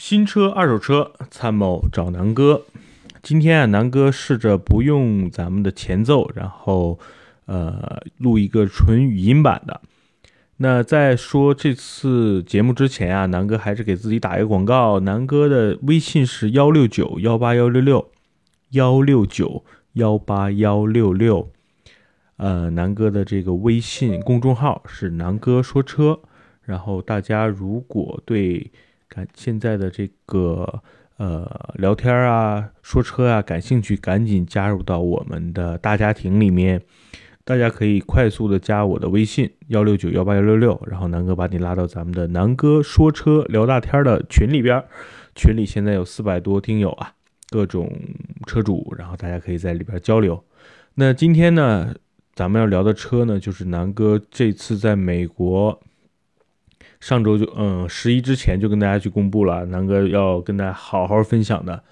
新车、二手车，参谋找南哥。今天啊，南哥试着不用咱们的前奏，然后呃录一个纯语音版的。那在说这次节目之前啊，南哥还是给自己打一个广告。南哥的微信是幺六九幺八幺六六幺六九幺八幺六六。呃，南哥的这个微信公众号是南哥说车。然后大家如果对感现在的这个呃聊天啊、说车啊感兴趣，赶紧加入到我们的大家庭里面。大家可以快速的加我的微信幺六九幺八幺六六，然后南哥把你拉到咱们的南哥说车聊大天的群里边。群里现在有四百多听友啊，各种车主，然后大家可以在里边交流。那今天呢，咱们要聊的车呢，就是南哥这次在美国。上周就嗯十一之前就跟大家去公布了，南哥要跟大家好好分享的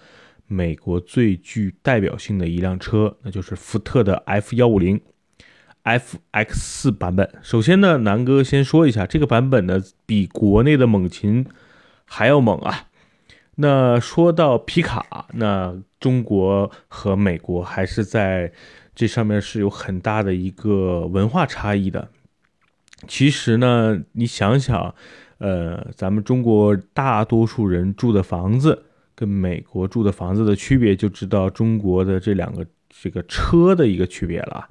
美国最具代表性的一辆车，那就是福特的 F 幺五零 FX 四版本。首先呢，南哥先说一下这个版本呢，比国内的猛禽还要猛啊。那说到皮卡，那中国和美国还是在这上面是有很大的一个文化差异的。其实呢，你想想，呃，咱们中国大多数人住的房子跟美国住的房子的区别，就知道中国的这两个这个车的一个区别了。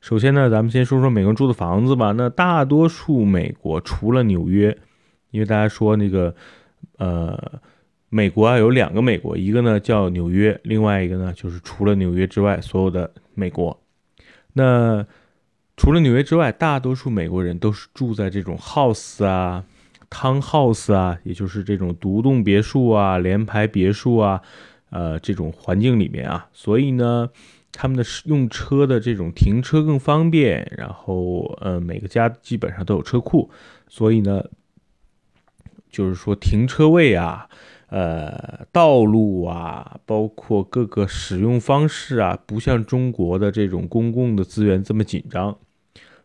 首先呢，咱们先说说美国人住的房子吧。那大多数美国除了纽约，因为大家说那个，呃，美国啊有两个美国，一个呢叫纽约，另外一个呢就是除了纽约之外所有的美国。那除了纽约之外，大多数美国人都是住在这种 house 啊、townhouse 啊，也就是这种独栋别墅啊、联排别墅啊，呃，这种环境里面啊。所以呢，他们的用车的这种停车更方便，然后呃，每个家基本上都有车库，所以呢，就是说停车位啊。呃，道路啊，包括各个使用方式啊，不像中国的这种公共的资源这么紧张，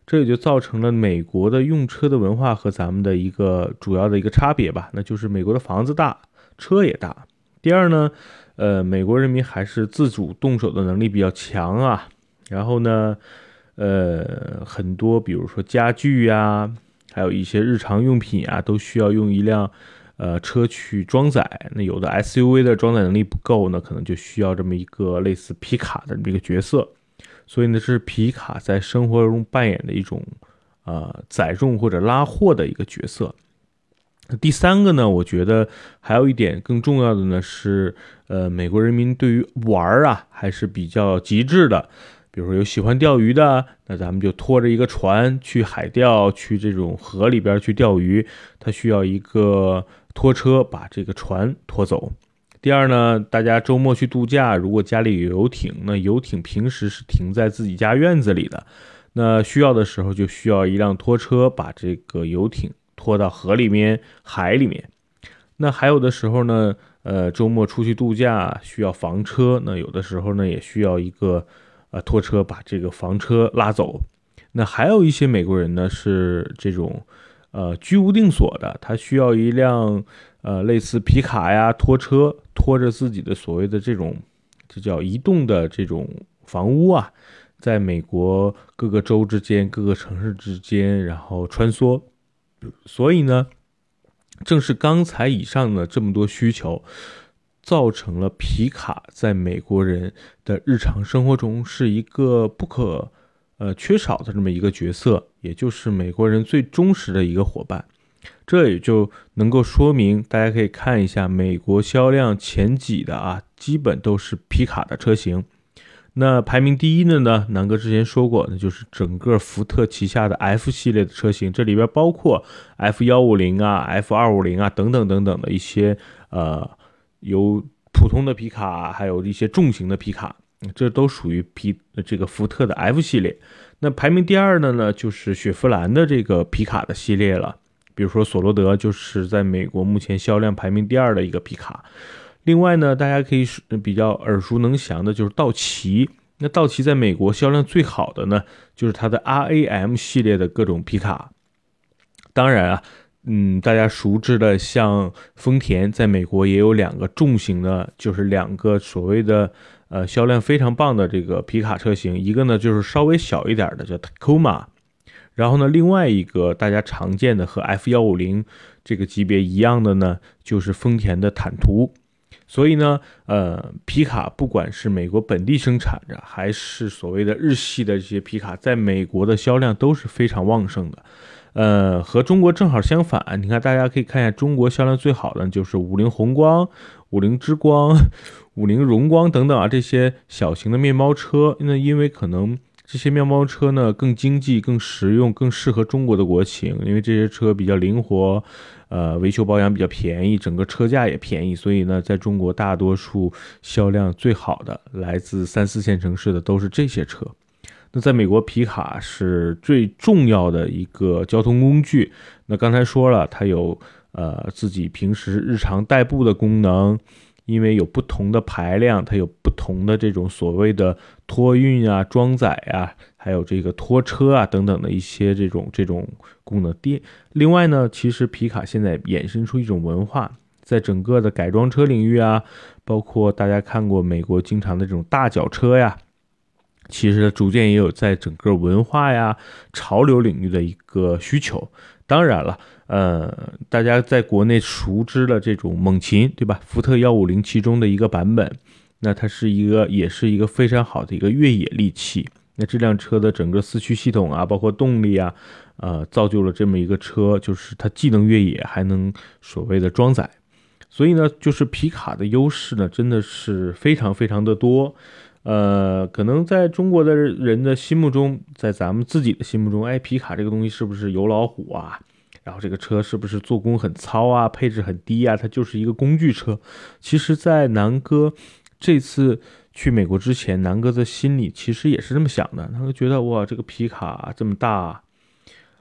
这也就造成了美国的用车的文化和咱们的一个主要的一个差别吧。那就是美国的房子大，车也大。第二呢，呃，美国人民还是自主动手的能力比较强啊。然后呢，呃，很多比如说家具呀，还有一些日常用品啊，都需要用一辆。呃，车去装载，那有的 SUV 的装载能力不够呢，可能就需要这么一个类似皮卡的这么一个角色。所以呢，这是皮卡在生活中扮演的一种呃载重或者拉货的一个角色。第三个呢，我觉得还有一点更重要的呢是，呃，美国人民对于玩儿啊还是比较极致的。比如说有喜欢钓鱼的，那咱们就拖着一个船去海钓，去这种河里边去钓鱼，它需要一个。拖车把这个船拖走。第二呢，大家周末去度假，如果家里有游艇，那游艇平时是停在自己家院子里的，那需要的时候就需要一辆拖车把这个游艇拖到河里面、海里面。那还有的时候呢，呃，周末出去度假需要房车，那有的时候呢也需要一个呃拖车把这个房车拉走。那还有一些美国人呢是这种。呃，居无定所的，他需要一辆呃类似皮卡呀拖车，拖着自己的所谓的这种，这叫移动的这种房屋啊，在美国各个州之间、各个城市之间，然后穿梭。所以呢，正是刚才以上的这么多需求，造成了皮卡在美国人的日常生活中是一个不可。呃，缺少的这么一个角色，也就是美国人最忠实的一个伙伴，这也就能够说明，大家可以看一下美国销量前几的啊，基本都是皮卡的车型。那排名第一的呢，南哥之前说过，那就是整个福特旗下的 F 系列的车型，这里边包括 F 幺五零啊、F 二五零啊等等等等的一些呃，有普通的皮卡，还有一些重型的皮卡。这都属于皮这个福特的 F 系列，那排名第二的呢，就是雪佛兰的这个皮卡的系列了。比如说索罗德，就是在美国目前销量排名第二的一个皮卡。另外呢，大家可以比较耳熟能详的，就是道奇。那道奇在美国销量最好的呢，就是它的 RAM 系列的各种皮卡。当然啊，嗯，大家熟知的像丰田，在美国也有两个重型的，就是两个所谓的呃销量非常棒的这个皮卡车型，一个呢就是稍微小一点的叫 Tacoma，然后呢另外一个大家常见的和 F 幺五零这个级别一样的呢，就是丰田的坦途。所以呢，呃，皮卡不管是美国本地生产的，还是所谓的日系的这些皮卡，在美国的销量都是非常旺盛的。呃，和中国正好相反。你看，大家可以看一下，中国销量最好的就是五菱宏光、五菱之光、五菱荣光等等啊，这些小型的面包车。那因为可能这些面包车呢更经济、更实用、更适合中国的国情，因为这些车比较灵活，呃，维修保养比较便宜，整个车价也便宜，所以呢，在中国大多数销量最好的来自三四线城市的都是这些车。那在美国，皮卡是最重要的一个交通工具。那刚才说了，它有呃自己平时日常代步的功能，因为有不同的排量，它有不同的这种所谓的托运啊、装载啊，还有这个拖车啊等等的一些这种这种功能。第另外呢，其实皮卡现在衍生出一种文化，在整个的改装车领域啊，包括大家看过美国经常的这种大脚车呀。其实逐渐也有在整个文化呀、潮流领域的一个需求。当然了，呃，大家在国内熟知的这种猛禽，对吧？福特幺五零其中的一个版本，那它是一个，也是一个非常好的一个越野利器。那这辆车的整个四驱系统啊，包括动力啊，呃，造就了这么一个车，就是它既能越野，还能所谓的装载。所以呢，就是皮卡的优势呢，真的是非常非常的多。呃，可能在中国的人的心目中，在咱们自己的心目中，哎，皮卡这个东西是不是油老虎啊？然后这个车是不是做工很糙啊，配置很低啊？它就是一个工具车。其实，在南哥这次去美国之前，南哥的心里其实也是这么想的。他会觉得，哇，这个皮卡这么大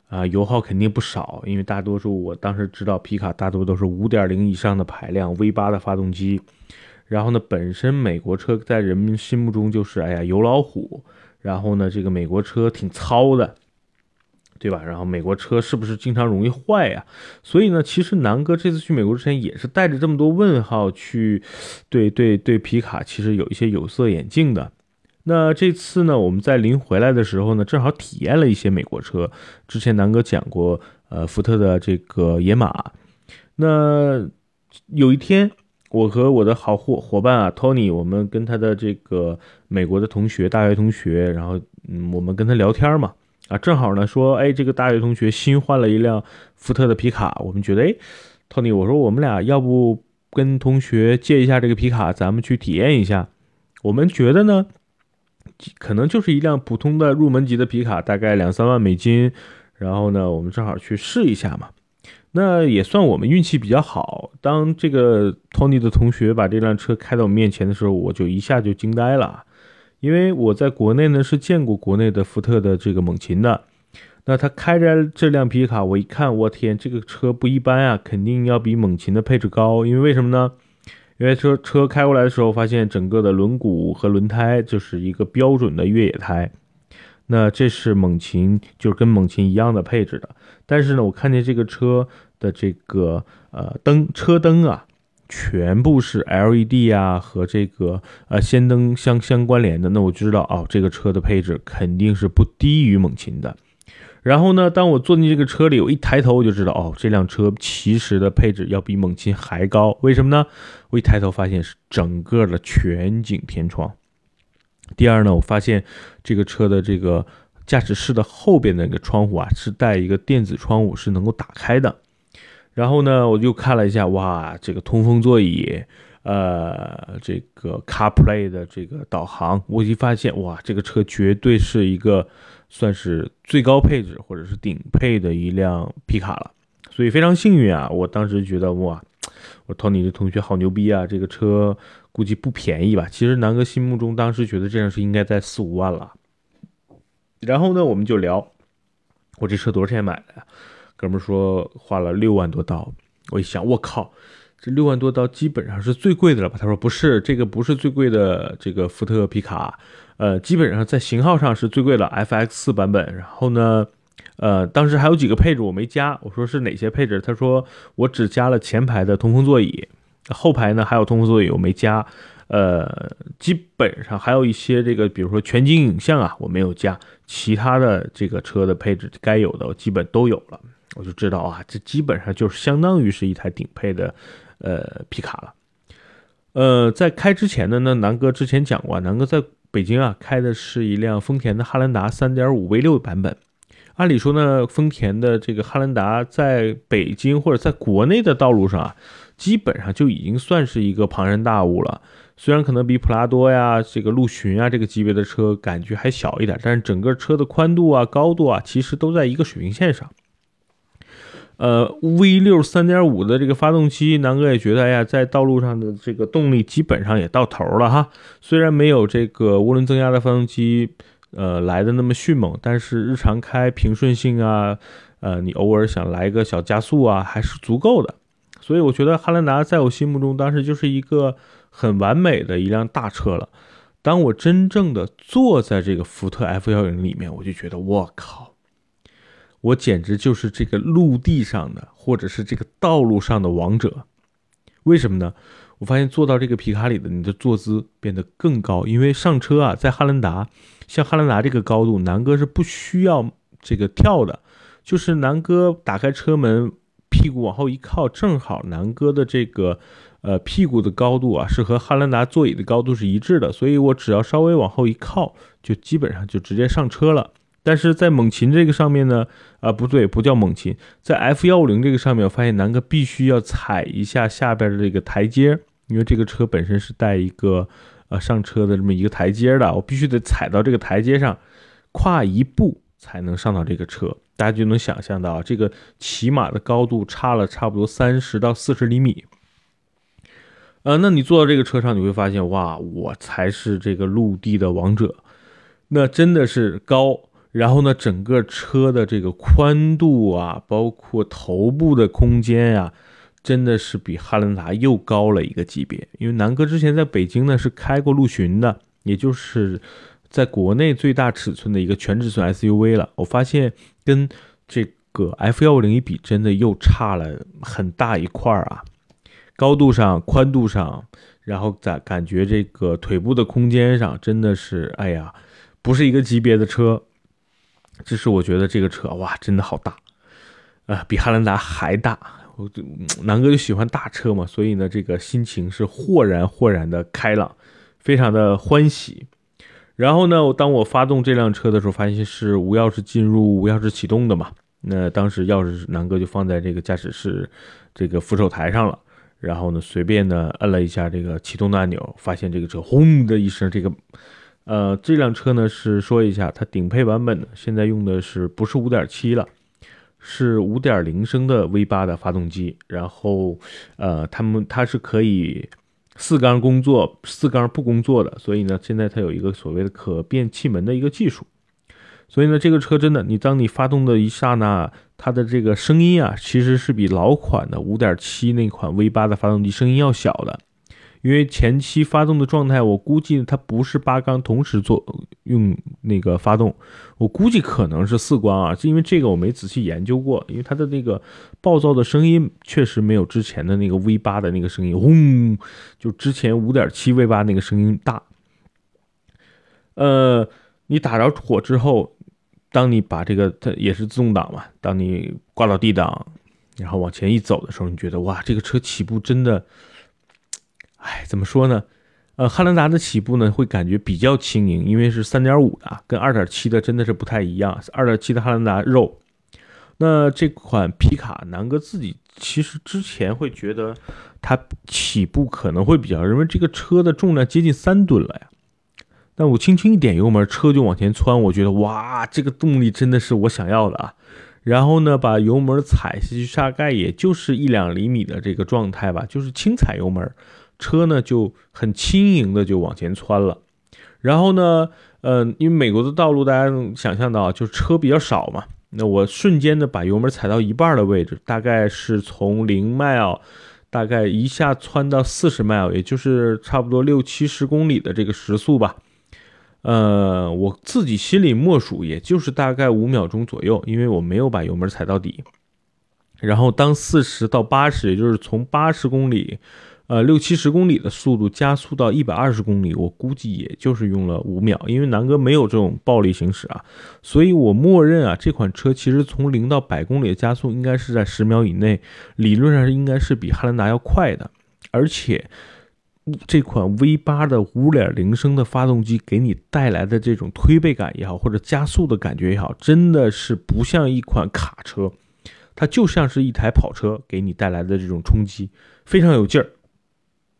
啊，油耗肯定不少。因为大多数我当时知道，皮卡大多都是五点零以上的排量，V 八的发动机。然后呢，本身美国车在人们心目中就是哎呀油老虎，然后呢，这个美国车挺糙的，对吧？然后美国车是不是经常容易坏呀？所以呢，其实南哥这次去美国之前也是带着这么多问号去，对对对，皮卡其实有一些有色眼镜的。那这次呢，我们在临回来的时候呢，正好体验了一些美国车。之前南哥讲过，呃，福特的这个野马。那有一天。我和我的好伙伙伴啊，Tony，我们跟他的这个美国的同学，大学同学，然后嗯，我们跟他聊天嘛，啊，正好呢说，哎，这个大学同学新换了一辆福特的皮卡，我们觉得，哎，Tony，我说我们俩要不跟同学借一下这个皮卡，咱们去体验一下。我们觉得呢，可能就是一辆普通的入门级的皮卡，大概两三万美金，然后呢，我们正好去试一下嘛。那也算我们运气比较好。当这个 Tony 的同学把这辆车开到我面前的时候，我就一下就惊呆了，因为我在国内呢是见过国内的福特的这个猛禽的。那他开着这辆皮卡，我一看，我天，这个车不一般啊，肯定要比猛禽的配置高。因为为什么呢？因为车车开过来的时候，发现整个的轮毂和轮胎就是一个标准的越野胎。那这是猛禽，就是跟猛禽一样的配置的。但是呢，我看见这个车。的这个呃灯车灯啊，全部是 LED 啊和这个呃氙灯相相关联的，那我就知道哦，这个车的配置肯定是不低于猛禽的。然后呢，当我坐进这个车里，我一抬头我就知道哦，这辆车其实的配置要比猛禽还高。为什么呢？我一抬头发现是整个的全景天窗。第二呢，我发现这个车的这个驾驶室的后边的那个窗户啊，是带一个电子窗户，是能够打开的。然后呢，我就看了一下，哇，这个通风座椅，呃，这个 CarPlay 的这个导航，我一发现，哇，这个车绝对是一个算是最高配置或者是顶配的一辆皮卡了。所以非常幸运啊，我当时觉得，哇，我托尼这同学好牛逼啊，这个车估计不便宜吧？其实南哥心目中当时觉得这辆车应该在四五万了。然后呢，我们就聊，我这车多少钱买的呀？哥们说花了六万多刀，我一想，我靠，这六万多刀基本上是最贵的了吧？他说不是，这个不是最贵的，这个福特皮卡，呃，基本上在型号上是最贵的 FX 四版本。然后呢，呃，当时还有几个配置我没加，我说是哪些配置？他说我只加了前排的通风座椅，后排呢还有通风座椅我没加。呃，基本上还有一些这个，比如说全景影像啊，我没有加。其他的这个车的配置该有的我基本都有了，我就知道啊，这基本上就是相当于是一台顶配的呃皮卡了。呃，在开之前的呢，南哥之前讲过，南哥在北京啊开的是一辆丰田的汉兰达3.5 V6 版本。按理说呢，丰田的这个汉兰达在北京或者在国内的道路上啊，基本上就已经算是一个庞然大物了。虽然可能比普拉多呀、这个陆巡啊这个级别的车感觉还小一点，但是整个车的宽度啊、高度啊，其实都在一个水平线上。呃，V 六三点五的这个发动机，南哥也觉得，哎呀，在道路上的这个动力基本上也到头了哈。虽然没有这个涡轮增压的发动机，呃，来的那么迅猛，但是日常开平顺性啊，呃，你偶尔想来个小加速啊，还是足够的。所以我觉得汉兰达在我心目中当时就是一个。很完美的一辆大车了。当我真正的坐在这个福特 F 幺零里面，我就觉得我靠，我简直就是这个陆地上的，或者是这个道路上的王者。为什么呢？我发现坐到这个皮卡里的，你的坐姿变得更高。因为上车啊，在汉兰达，像汉兰达这个高度，南哥是不需要这个跳的，就是南哥打开车门，屁股往后一靠，正好南哥的这个。呃，屁股的高度啊，是和汉兰达座椅的高度是一致的，所以我只要稍微往后一靠，就基本上就直接上车了。但是在猛禽这个上面呢，啊，不对，不叫猛禽，在 F 幺五零这个上面，我发现南哥必须要踩一下下边的这个台阶，因为这个车本身是带一个呃上车的这么一个台阶的，我必须得踩到这个台阶上，跨一步才能上到这个车。大家就能想象到，这个起码的高度差了差不多三十到四十厘米。呃，那你坐到这个车上，你会发现，哇，我才是这个陆地的王者，那真的是高。然后呢，整个车的这个宽度啊，包括头部的空间呀，真的是比汉兰达又高了一个级别。因为南哥之前在北京呢是开过陆巡的，也就是在国内最大尺寸的一个全尺寸 SUV 了。我发现跟这个 F 幺五零一比，真的又差了很大一块儿啊。高度上、宽度上，然后在感觉这个腿部的空间上，真的是，哎呀，不是一个级别的车。这是我觉得这个车哇，真的好大，啊，比汉兰达还大。我南哥就喜欢大车嘛，所以呢，这个心情是豁然豁然的开朗，非常的欢喜。然后呢，当我发动这辆车的时候，发现是无钥匙进入、无钥匙启动的嘛。那当时钥匙南哥就放在这个驾驶室这个扶手台上了。然后呢，随便呢摁了一下这个启动的按钮，发现这个车轰的一声，这个，呃，这辆车呢是说一下，它顶配版本的现在用的是不是五点七了，是五点零升的 V 八的发动机，然后，呃，他们它是可以四缸工作，四缸不工作的，所以呢，现在它有一个所谓的可变气门的一个技术。所以呢，这个车真的，你当你发动的一刹那，它的这个声音啊，其实是比老款的5.7那款 V8 的发动机声音要小的。因为前期发动的状态，我估计它不是八缸同时做用那个发动，我估计可能是四缸啊。是因为这个我没仔细研究过，因为它的那个暴躁的声音确实没有之前的那个 V8 的那个声音轰，就之前5.7 V8 那个声音大。呃，你打着火之后。当你把这个它也是自动挡嘛，当你挂到 D 档，然后往前一走的时候，你觉得哇，这个车起步真的，哎，怎么说呢？呃，汉兰达的起步呢会感觉比较轻盈，因为是3.5的，跟2.7的真的是不太一样。2.7的汉兰达肉，那这款皮卡南哥自己其实之前会觉得它起步可能会比较，因为这个车的重量接近三吨了呀。但我轻轻一点油门，车就往前窜，我觉得哇，这个动力真的是我想要的啊！然后呢，把油门踩下去，大概也就是一两厘米的这个状态吧，就是轻踩油门，车呢就很轻盈的就往前窜了。然后呢，嗯，因为美国的道路大家能想象到，就是车比较少嘛，那我瞬间的把油门踩到一半的位置，大概是从零 mile，大概一下窜到四十 mile，也就是差不多六七十公里的这个时速吧。呃，我自己心里默数，也就是大概五秒钟左右，因为我没有把油门踩到底。然后当四十到八十，也就是从八十公里，呃六七十公里的速度加速到一百二十公里，我估计也就是用了五秒。因为南哥没有这种暴力行驶啊，所以我默认啊，这款车其实从零到百公里的加速应该是在十秒以内，理论上应该是比汉兰达要快的，而且。这款 V 八的五点零升的发动机给你带来的这种推背感也好，或者加速的感觉也好，真的是不像一款卡车，它就像是一台跑车给你带来的这种冲击，非常有劲儿。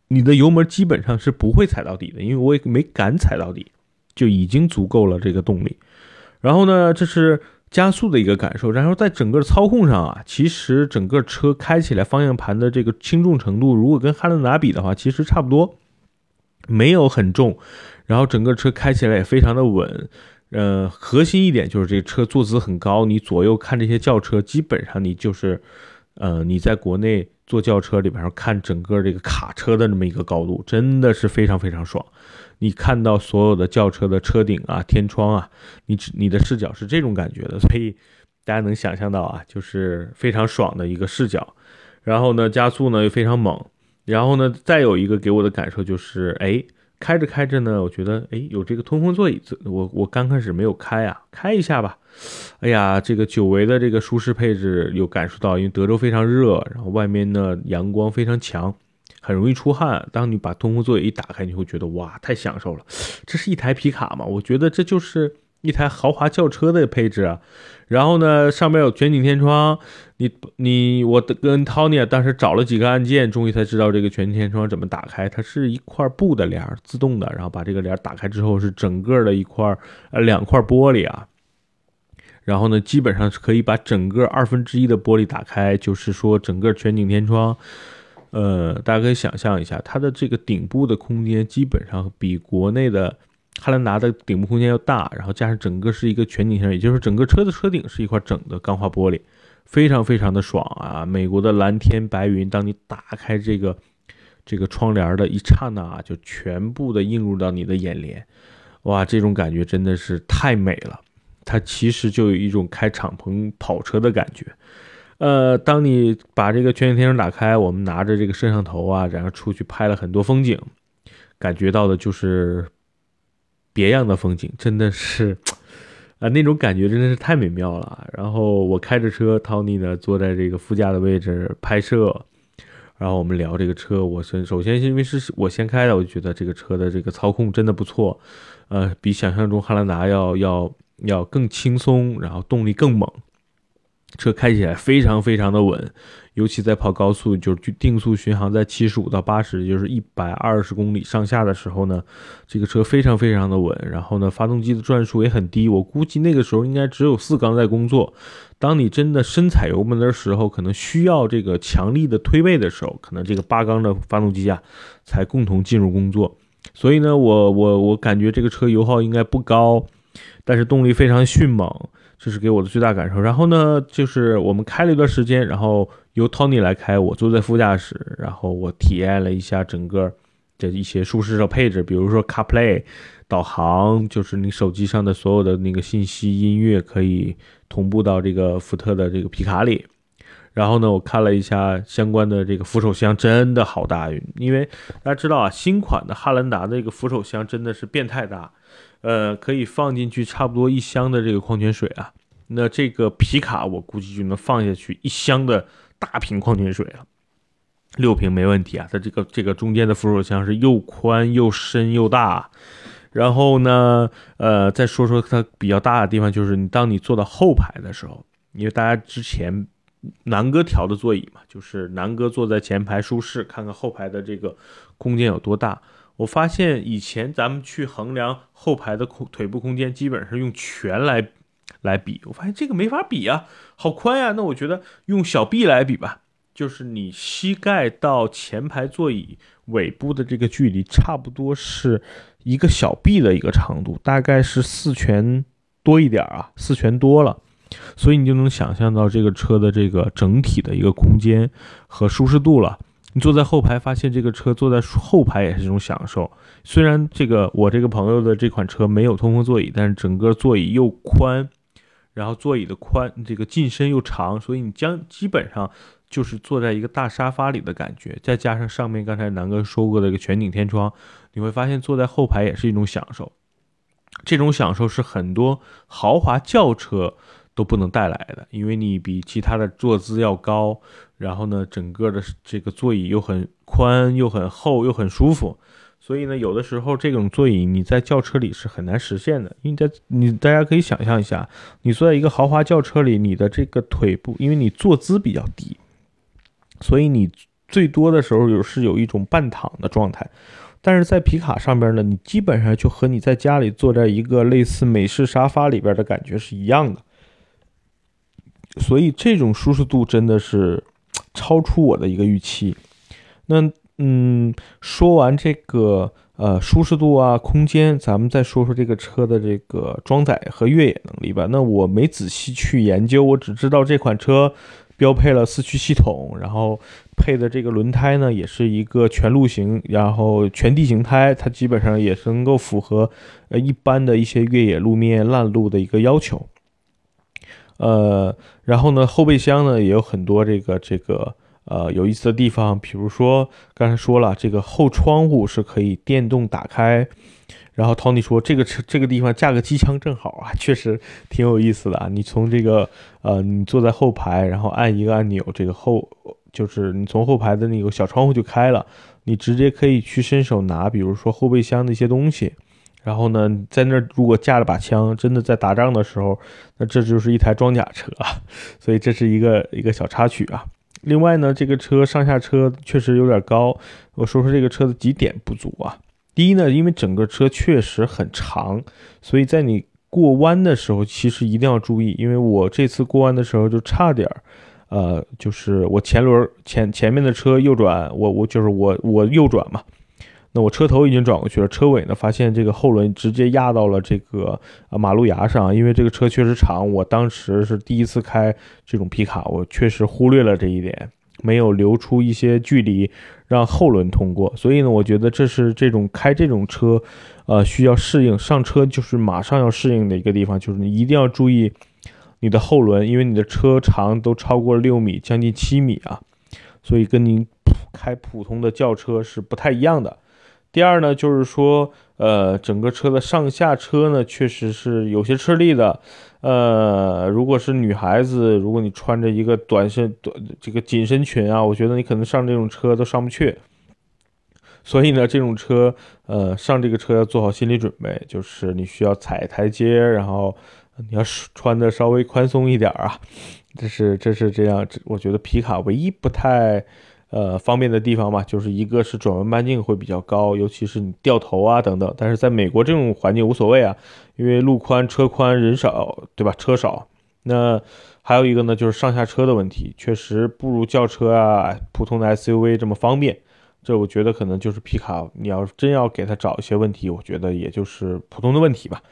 你的油门基本上是不会踩到底的，因为我也没敢踩到底，就已经足够了这个动力。然后呢，这是。加速的一个感受，然后在整个操控上啊，其实整个车开起来方向盘的这个轻重程度，如果跟汉兰达比的话，其实差不多，没有很重。然后整个车开起来也非常的稳，呃，核心一点就是这车坐姿很高，你左右看这些轿车，基本上你就是，呃，你在国内坐轿车里边看整个这个卡车的那么一个高度，真的是非常非常爽。你看到所有的轿车的车顶啊、天窗啊，你你的视角是这种感觉的，所以大家能想象到啊，就是非常爽的一个视角。然后呢，加速呢又非常猛。然后呢，再有一个给我的感受就是，哎，开着开着呢，我觉得哎有这个通风座椅，我我刚开始没有开啊，开一下吧。哎呀，这个久违的这个舒适配置有感受到，因为德州非常热，然后外面呢阳光非常强。很容易出汗。当你把通风座椅一打开，你会觉得哇，太享受了。这是一台皮卡嘛？我觉得这就是一台豪华轿车的配置啊。然后呢，上面有全景天窗。你你我跟 Tony 当时找了几个按键，终于才知道这个全景天窗怎么打开。它是一块布的帘，自动的。然后把这个帘打开之后，是整个的一块呃两块玻璃啊。然后呢，基本上是可以把整个二分之一的玻璃打开，就是说整个全景天窗。呃，大家可以想象一下，它的这个顶部的空间基本上比国内的汉兰达的顶部空间要大，然后加上整个是一个全景天窗也就是整个车的车顶是一块整的钢化玻璃，非常非常的爽啊！美国的蓝天白云，当你打开这个这个窗帘的一刹那，就全部的映入到你的眼帘，哇，这种感觉真的是太美了！它其实就有一种开敞篷跑车的感觉。呃，当你把这个全景天窗打开，我们拿着这个摄像头啊，然后出去拍了很多风景，感觉到的就是别样的风景，真的是啊，那种感觉真的是太美妙了。然后我开着车，Tony 呢坐在这个副驾的位置拍摄，然后我们聊这个车。我先首先因为是我先开的，我就觉得这个车的这个操控真的不错，呃，比想象中汉兰达要要要更轻松，然后动力更猛。车开起来非常非常的稳，尤其在跑高速，就是定速巡航在七十五到八十，就是一百二十公里上下的时候呢，这个车非常非常的稳。然后呢，发动机的转速也很低，我估计那个时候应该只有四缸在工作。当你真的深踩油门的时候，可能需要这个强力的推背的时候，可能这个八缸的发动机啊才共同进入工作。所以呢，我我我感觉这个车油耗应该不高，但是动力非常迅猛。这是给我的最大感受。然后呢，就是我们开了一段时间，然后由 Tony 来开，我坐在副驾驶，然后我体验了一下整个的一些舒适的配置，比如说 CarPlay 导航，就是你手机上的所有的那个信息、音乐可以同步到这个福特的这个皮卡里。然后呢，我看了一下相关的这个扶手箱，真的好大，因为大家知道啊，新款的汉兰达的这个扶手箱真的是变态大。呃，可以放进去差不多一箱的这个矿泉水啊，那这个皮卡我估计就能放下去一箱的大瓶矿泉水了，六瓶没问题啊。它这个这个中间的扶手箱是又宽又深又大，然后呢，呃，再说说它比较大的地方，就是你当你坐到后排的时候，因为大家之前南哥调的座椅嘛，就是南哥坐在前排舒适，看看后排的这个空间有多大。我发现以前咱们去衡量后排的空腿部空间，基本上用拳来来比。我发现这个没法比啊，好宽呀。那我觉得用小臂来比吧，就是你膝盖到前排座椅尾部的这个距离，差不多是一个小臂的一个长度，大概是四拳多一点啊，四拳多了。所以你就能想象到这个车的这个整体的一个空间和舒适度了。你坐在后排，发现这个车坐在后排也是一种享受。虽然这个我这个朋友的这款车没有通风座椅，但是整个座椅又宽，然后座椅的宽，这个进深又长，所以你将基本上就是坐在一个大沙发里的感觉。再加上上面刚才南哥说过的一个全景天窗，你会发现坐在后排也是一种享受。这种享受是很多豪华轿车都不能带来的，因为你比其他的坐姿要高，然后呢，整个的这个座椅又很宽、又很厚、又很舒服，所以呢，有的时候这种座椅你在轿车里是很难实现的。因为在你大家可以想象一下，你坐在一个豪华轿车里，你的这个腿部，因为你坐姿比较低，所以你最多的时候有是有一种半躺的状态。但是在皮卡上边呢，你基本上就和你在家里坐在一个类似美式沙发里边的感觉是一样的，所以这种舒适度真的是超出我的一个预期。那嗯，说完这个呃舒适度啊空间，咱们再说说这个车的这个装载和越野能力吧。那我没仔细去研究，我只知道这款车。标配了四驱系统，然后配的这个轮胎呢，也是一个全路型，然后全地形胎，它基本上也是能够符合呃一般的一些越野路面烂路的一个要求。呃，然后呢，后备箱呢也有很多这个这个呃有意思的地方，比如说刚才说了，这个后窗户是可以电动打开。然后 Tony 说：“这个车这个地方架个机枪正好啊，确实挺有意思的啊。你从这个呃，你坐在后排，然后按一个按钮，这个后就是你从后排的那个小窗户就开了，你直接可以去伸手拿，比如说后备箱的一些东西。然后呢，在那如果架了把枪，真的在打仗的时候，那这就是一台装甲车啊。所以这是一个一个小插曲啊。另外呢，这个车上下车确实有点高。我说说这个车的几点不足啊。”第一呢，因为整个车确实很长，所以在你过弯的时候，其实一定要注意。因为我这次过弯的时候就差点儿，呃，就是我前轮前前面的车右转，我我就是我我右转嘛，那我车头已经转过去了，车尾呢发现这个后轮直接压到了这个啊马路牙上，因为这个车确实长，我当时是第一次开这种皮卡，我确实忽略了这一点。没有留出一些距离让后轮通过，所以呢，我觉得这是这种开这种车，呃，需要适应上车就是马上要适应的一个地方，就是你一定要注意你的后轮，因为你的车长都超过六米，将近七米啊，所以跟您开普通的轿车是不太一样的。第二呢，就是说，呃，整个车的上下车呢，确实是有些吃力的。呃，如果是女孩子，如果你穿着一个短身短这个紧身裙啊，我觉得你可能上这种车都上不去。所以呢，这种车，呃，上这个车要做好心理准备，就是你需要踩台阶，然后你要穿的稍微宽松一点啊。这是这是这样，我觉得皮卡唯一不太。呃，方便的地方嘛，就是一个是转弯半径会比较高，尤其是你掉头啊等等。但是在美国这种环境无所谓啊，因为路宽车宽人少，对吧？车少。那还有一个呢，就是上下车的问题，确实不如轿车啊、普通的 SUV 这么方便。这我觉得可能就是皮卡，你要真要给他找一些问题，我觉得也就是普通的问题吧。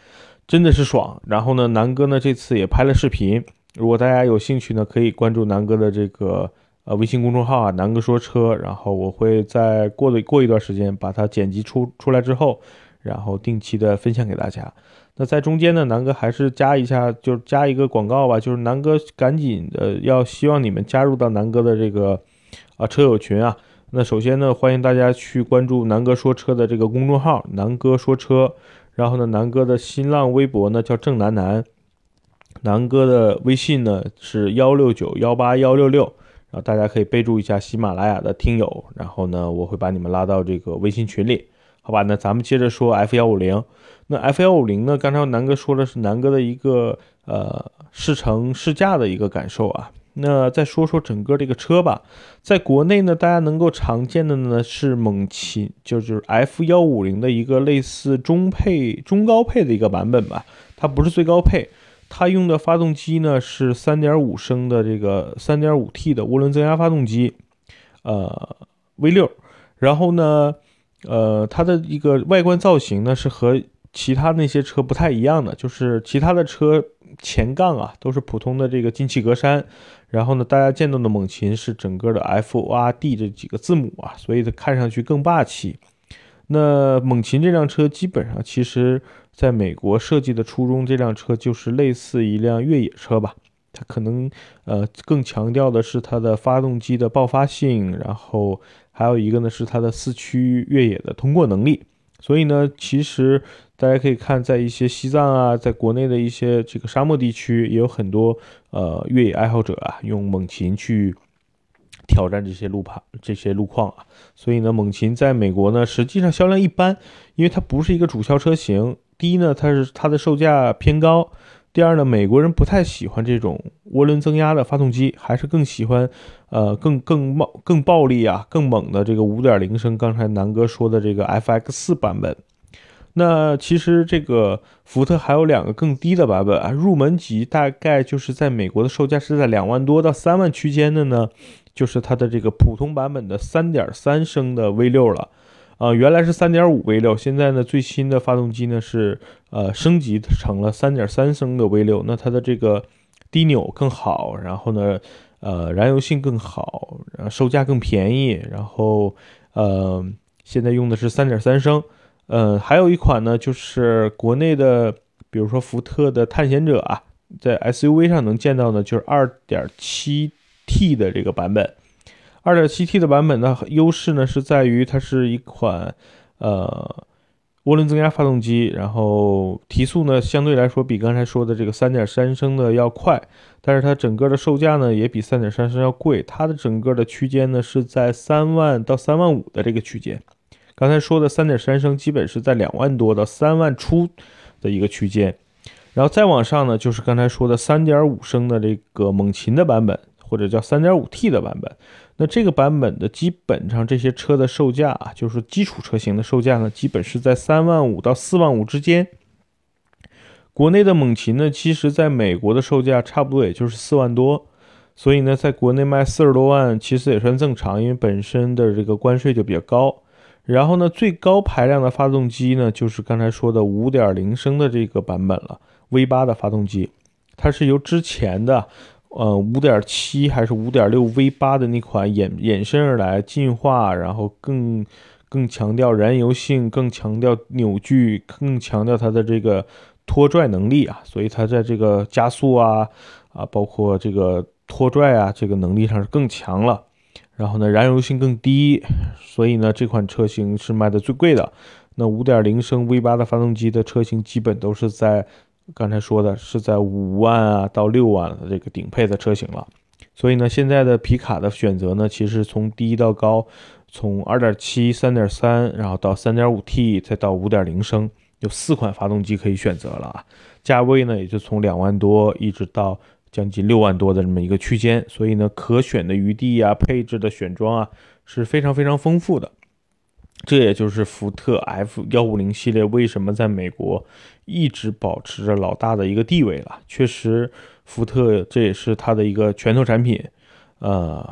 真的是爽。然后呢，南哥呢这次也拍了视频，如果大家有兴趣呢，可以关注南哥的这个。呃，微信公众号啊，南哥说车，然后我会在过的过一段时间把它剪辑出出来之后，然后定期的分享给大家。那在中间呢，南哥还是加一下，就加一个广告吧，就是南哥赶紧的要希望你们加入到南哥的这个啊车友群啊。那首先呢，欢迎大家去关注南哥说车的这个公众号，南哥说车。然后呢，南哥的新浪微博呢叫郑南南，南哥的微信呢是幺六九幺八幺六六。啊，大家可以备注一下喜马拉雅的听友，然后呢，我会把你们拉到这个微信群里，好吧？那咱们接着说 F 幺五零。那 F 幺五零呢？刚才南哥说的是南哥的一个呃试乘试驾的一个感受啊。那再说说整个这个车吧，在国内呢，大家能够常见的呢是猛禽，就就是 F 幺五零的一个类似中配、中高配的一个版本吧，它不是最高配。它用的发动机呢是三点五升的这个三点五 T 的涡轮增压发动机，呃 V 六，然后呢，呃它的一个外观造型呢是和其他那些车不太一样的，就是其他的车前杠啊都是普通的这个进气格栅，然后呢，大家见到的猛禽是整个的 F O R D 这几个字母啊，所以它看上去更霸气。那猛禽这辆车基本上其实在美国设计的初衷，这辆车就是类似一辆越野车吧。它可能呃更强调的是它的发动机的爆发性，然后还有一个呢是它的四驱越野的通过能力。所以呢，其实大家可以看，在一些西藏啊，在国内的一些这个沙漠地区，也有很多呃越野爱好者啊，用猛禽去挑战这些路盘、这些路况啊。所以呢，猛禽在美国呢，实际上销量一般，因为它不是一个主销车型。第一呢，它是它的售价偏高。第二呢，美国人不太喜欢这种涡轮增压的发动机，还是更喜欢，呃，更更冒更暴力啊、更猛的这个五点零升。刚才南哥说的这个 FX 四版本。那其实这个福特还有两个更低的版本啊，入门级大概就是在美国的售价是在两万多到三万区间的呢，就是它的这个普通版本的三点三升的 V 六了。啊，原来是三点五 V 六，现在呢最新的发动机呢是呃升级成了三点三升的 V 六，那它的这个低扭更好，然后呢呃燃油性更好，然后售价更便宜，然后呃现在用的是三点三升，呃还有一款呢就是国内的，比如说福特的探险者啊，在 SUV 上能见到的，就是二点七 T 的这个版本。2.7T 的版本的优势呢，是在于它是一款呃涡轮增压发动机，然后提速呢相对来说比刚才说的这个3.3升的要快，但是它整个的售价呢也比3.3升要贵，它的整个的区间呢是在3万到3万五的这个区间，刚才说的3.3升基本是在两万多到三万出的一个区间，然后再往上呢就是刚才说的3.5升的这个猛禽的版本。或者叫 3.5T 的版本，那这个版本的基本上这些车的售价啊，就是基础车型的售价呢，基本是在三万五到四万五之间。国内的猛禽呢，其实在美国的售价差不多也就是四万多，所以呢，在国内卖四十多万其实也算正常，因为本身的这个关税就比较高。然后呢，最高排量的发动机呢，就是刚才说的5.0升的这个版本了，V8 的发动机，它是由之前的。呃，五点七还是五点六 V 八的那款衍衍生而来进化，然后更更强调燃油性，更强调扭矩，更强调它的这个拖拽能力啊，所以它在这个加速啊啊，包括这个拖拽啊，这个能力上是更强了。然后呢，燃油性更低，所以呢，这款车型是卖的最贵的。那五点零升 V 八的发动机的车型基本都是在。刚才说的是在五万啊到六万的这个顶配的车型了，所以呢，现在的皮卡的选择呢，其实从低到高，从二点七、三点三，然后到三点五 T，再到五点零升，有四款发动机可以选择了啊。价位呢，也就从两万多一直到将近六万多的这么一个区间，所以呢，可选的余地啊，配置的选装啊，是非常非常丰富的。这也就是福特 F 幺五零系列为什么在美国一直保持着老大的一个地位了。确实，福特这也是它的一个拳头产品。呃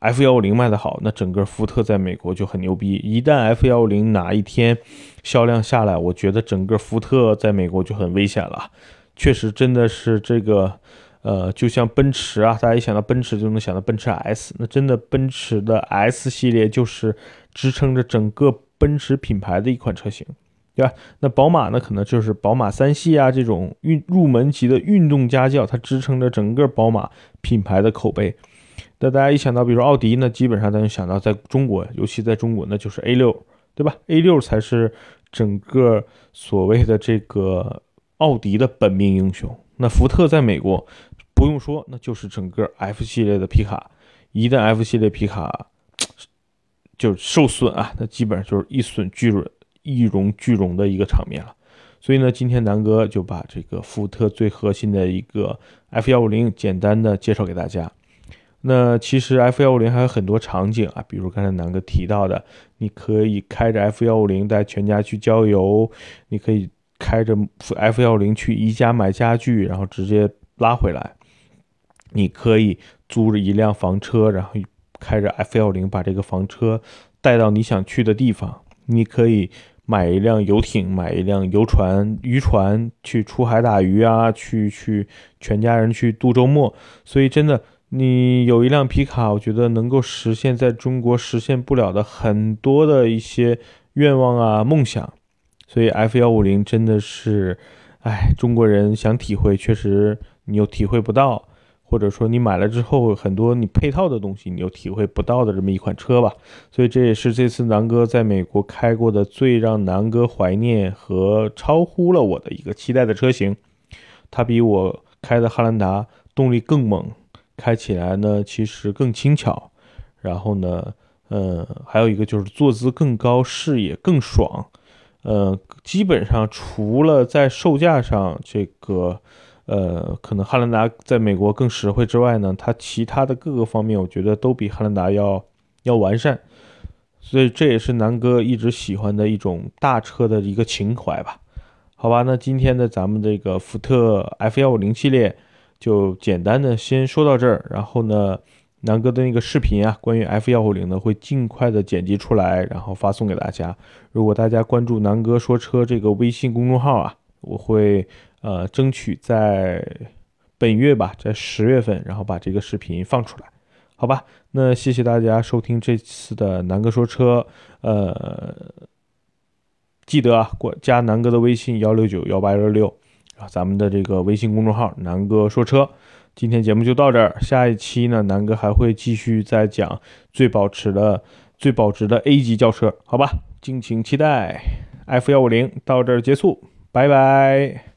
，F 幺五零卖得好，那整个福特在美国就很牛逼。一旦 F 幺五零哪一天销量下来，我觉得整个福特在美国就很危险了。确实，真的是这个。呃，就像奔驰啊，大家一想到奔驰就能想到奔驰 S，那真的奔驰的 S 系列就是支撑着整个奔驰品牌的一款车型，对吧？那宝马呢，可能就是宝马三系啊这种运入门级的运动家轿，它支撑着整个宝马品牌的口碑。那大家一想到，比如奥迪，呢基本上咱就想到在中国，尤其在中国，那就是 A 六，对吧？A 六才是整个所谓的这个奥迪的本命英雄。那福特在美国。不用说，那就是整个 F 系列的皮卡，一旦 F 系列皮卡就受损啊，那基本上就是一损俱损、一荣俱荣的一个场面了。所以呢，今天南哥就把这个福特最核心的一个 F 幺五零简单的介绍给大家。那其实 F 幺五零还有很多场景啊，比如刚才南哥提到的，你可以开着 F 幺五零带全家去郊游，你可以开着 F 幺五零去宜家买家具，然后直接拉回来。你可以租着一辆房车，然后开着 F 幺零把这个房车带到你想去的地方。你可以买一辆游艇，买一辆游船、渔船去出海打鱼啊，去去全家人去度周末。所以真的你有一辆皮卡，我觉得能够实现在中国实现不了的很多的一些愿望啊、梦想。所以 F 幺五零真的是，哎，中国人想体会，确实你又体会不到。或者说你买了之后，很多你配套的东西你又体会不到的这么一款车吧，所以这也是这次南哥在美国开过的最让南哥怀念和超乎了我的一个期待的车型。它比我开的汉兰达动力更猛，开起来呢其实更轻巧，然后呢，呃，还有一个就是坐姿更高，视野更爽，呃，基本上除了在售价上这个。呃，可能汉兰达在美国更实惠之外呢，它其他的各个方面，我觉得都比汉兰达要要完善，所以这也是南哥一直喜欢的一种大车的一个情怀吧。好吧，那今天的咱们这个福特 F 幺五零系列就简单的先说到这儿，然后呢，南哥的那个视频啊，关于 F 幺五零呢，会尽快的剪辑出来，然后发送给大家。如果大家关注南哥说车这个微信公众号啊，我会。呃，争取在本月吧，在十月份，然后把这个视频放出来，好吧？那谢谢大家收听这次的南哥说车，呃，记得啊，过加南哥的微信幺六九幺八幺六，啊，咱们的这个微信公众号南哥说车。今天节目就到这儿，下一期呢，南哥还会继续再讲最保值的、最保值的 A 级轿车，好吧？敬请期待。F 幺五零到这儿结束，拜拜。